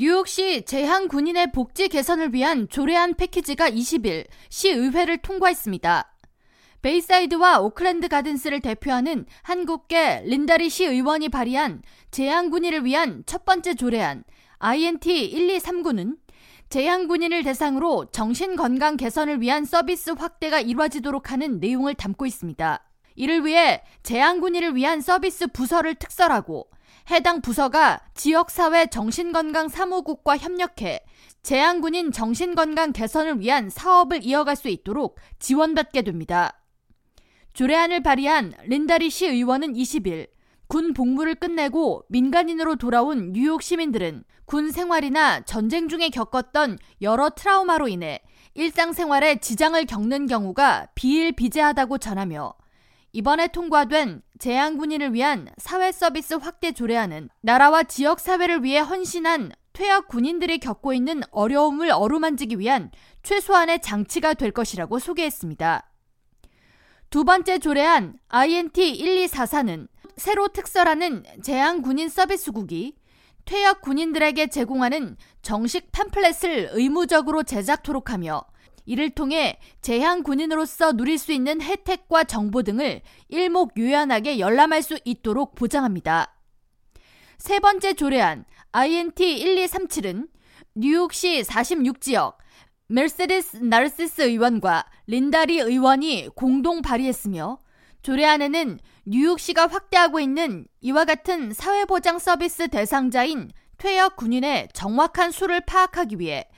뉴욕시 재향 군인의 복지 개선을 위한 조례안 패키지가 20일 시의회를 통과했습니다. 베이사이드와 오클랜드 가든스를 대표하는 한국계 린다 리 시 의원이 발의한 재향 군인을 위한 첫 번째 조례안 INT 1239는 재향 군인을 대상으로 정신 건강 개선을 위한 서비스 확대가 이루어지도록 하는 내용을 담고 있습니다. 이를 위해 재향 군인을 위한 서비스 부서를 특설하고 해당 부서가 지역사회 정신건강사무국과 협력해 재향군인 정신건강 개선을 위한 사업을 이어갈 수 있도록 지원받게 됩니다. 조례안을 발의한 린다리 시 의원은 20일 군 복무를 끝내고 민간인으로 돌아온 뉴욕 시민들은 군 생활이나 전쟁 중에 겪었던 여러 트라우마로 인해 일상생활에 지장을 겪는 경우가 비일비재하다고 전하며 이번에 통과된 재향군인을 위한 사회 서비스 확대 조례안은 나라와 지역 사회를 위해 헌신한 퇴역 군인들이 겪고 있는 어려움을 어루만지기 위한 최소한의 장치가 될 것이라고 소개했습니다. 두 번째 조례안 INT 1244는 새로 특설하는 재향군인 서비스국이 퇴역 군인들에게 제공하는 정식 팜플렛을 의무적으로 제작토록 하며 이를 통해 재향 군인으로서 누릴 수 있는 혜택과 정보 등을 일목요연하게 열람할 수 있도록 보장합니다. 세 번째 조례안 INT 1237은 뉴욕시 46지역 메르세데스 나르시스 의원과 린다리 의원이 공동 발의했으며 조례안에는 뉴욕시가 확대하고 있는 이와 같은 사회보장 서비스 대상자인 퇴역 군인의 정확한 수를 파악하기 위해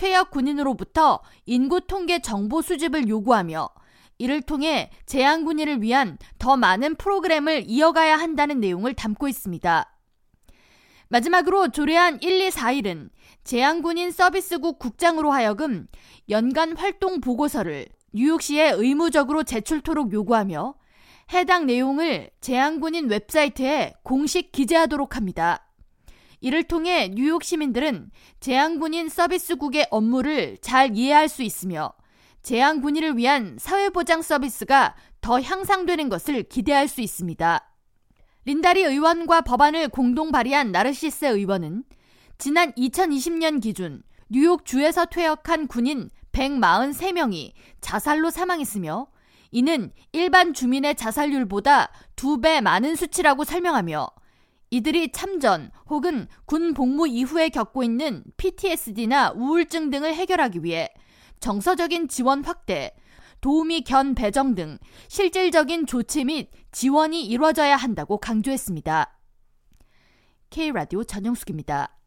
퇴역 군인으로부터 인구 통계 정보 수집을 요구하며 이를 통해 재향 군인을 위한 더 많은 프로그램을 이어가야 한다는 내용을 담고 있습니다. 마지막으로 조례안 1241은 재향군인 서비스국 국장으로 하여금 연간 활동 보고서를 뉴욕시에 의무적으로 제출토록 요구하며 해당 내용을 재향군인 웹사이트에 공식 기재하도록 합니다. 이를 통해 뉴욕 시민들은 재향군인 서비스국의 업무를 잘 이해할 수 있으며 재향군인을 위한 사회보장 서비스가 더 향상되는 것을 기대할 수 있습니다. 린다리 의원과 법안을 공동 발의한 나르시스 의원은 지난 2020년 기준 뉴욕 주에서 퇴역한 군인 143명이 자살로 사망했으며 이는 일반 주민의 자살률보다 두 배 많은 수치라고 설명하며 이들이 참전 혹은 군 복무 이후에 겪고 있는 PTSD나 우울증 등을 해결하기 위해 정서적인 지원 확대, 도우미 견 배정 등 실질적인 조치 및 지원이 이루어져야 한다고 강조했습니다. K라디오 전영숙입니다.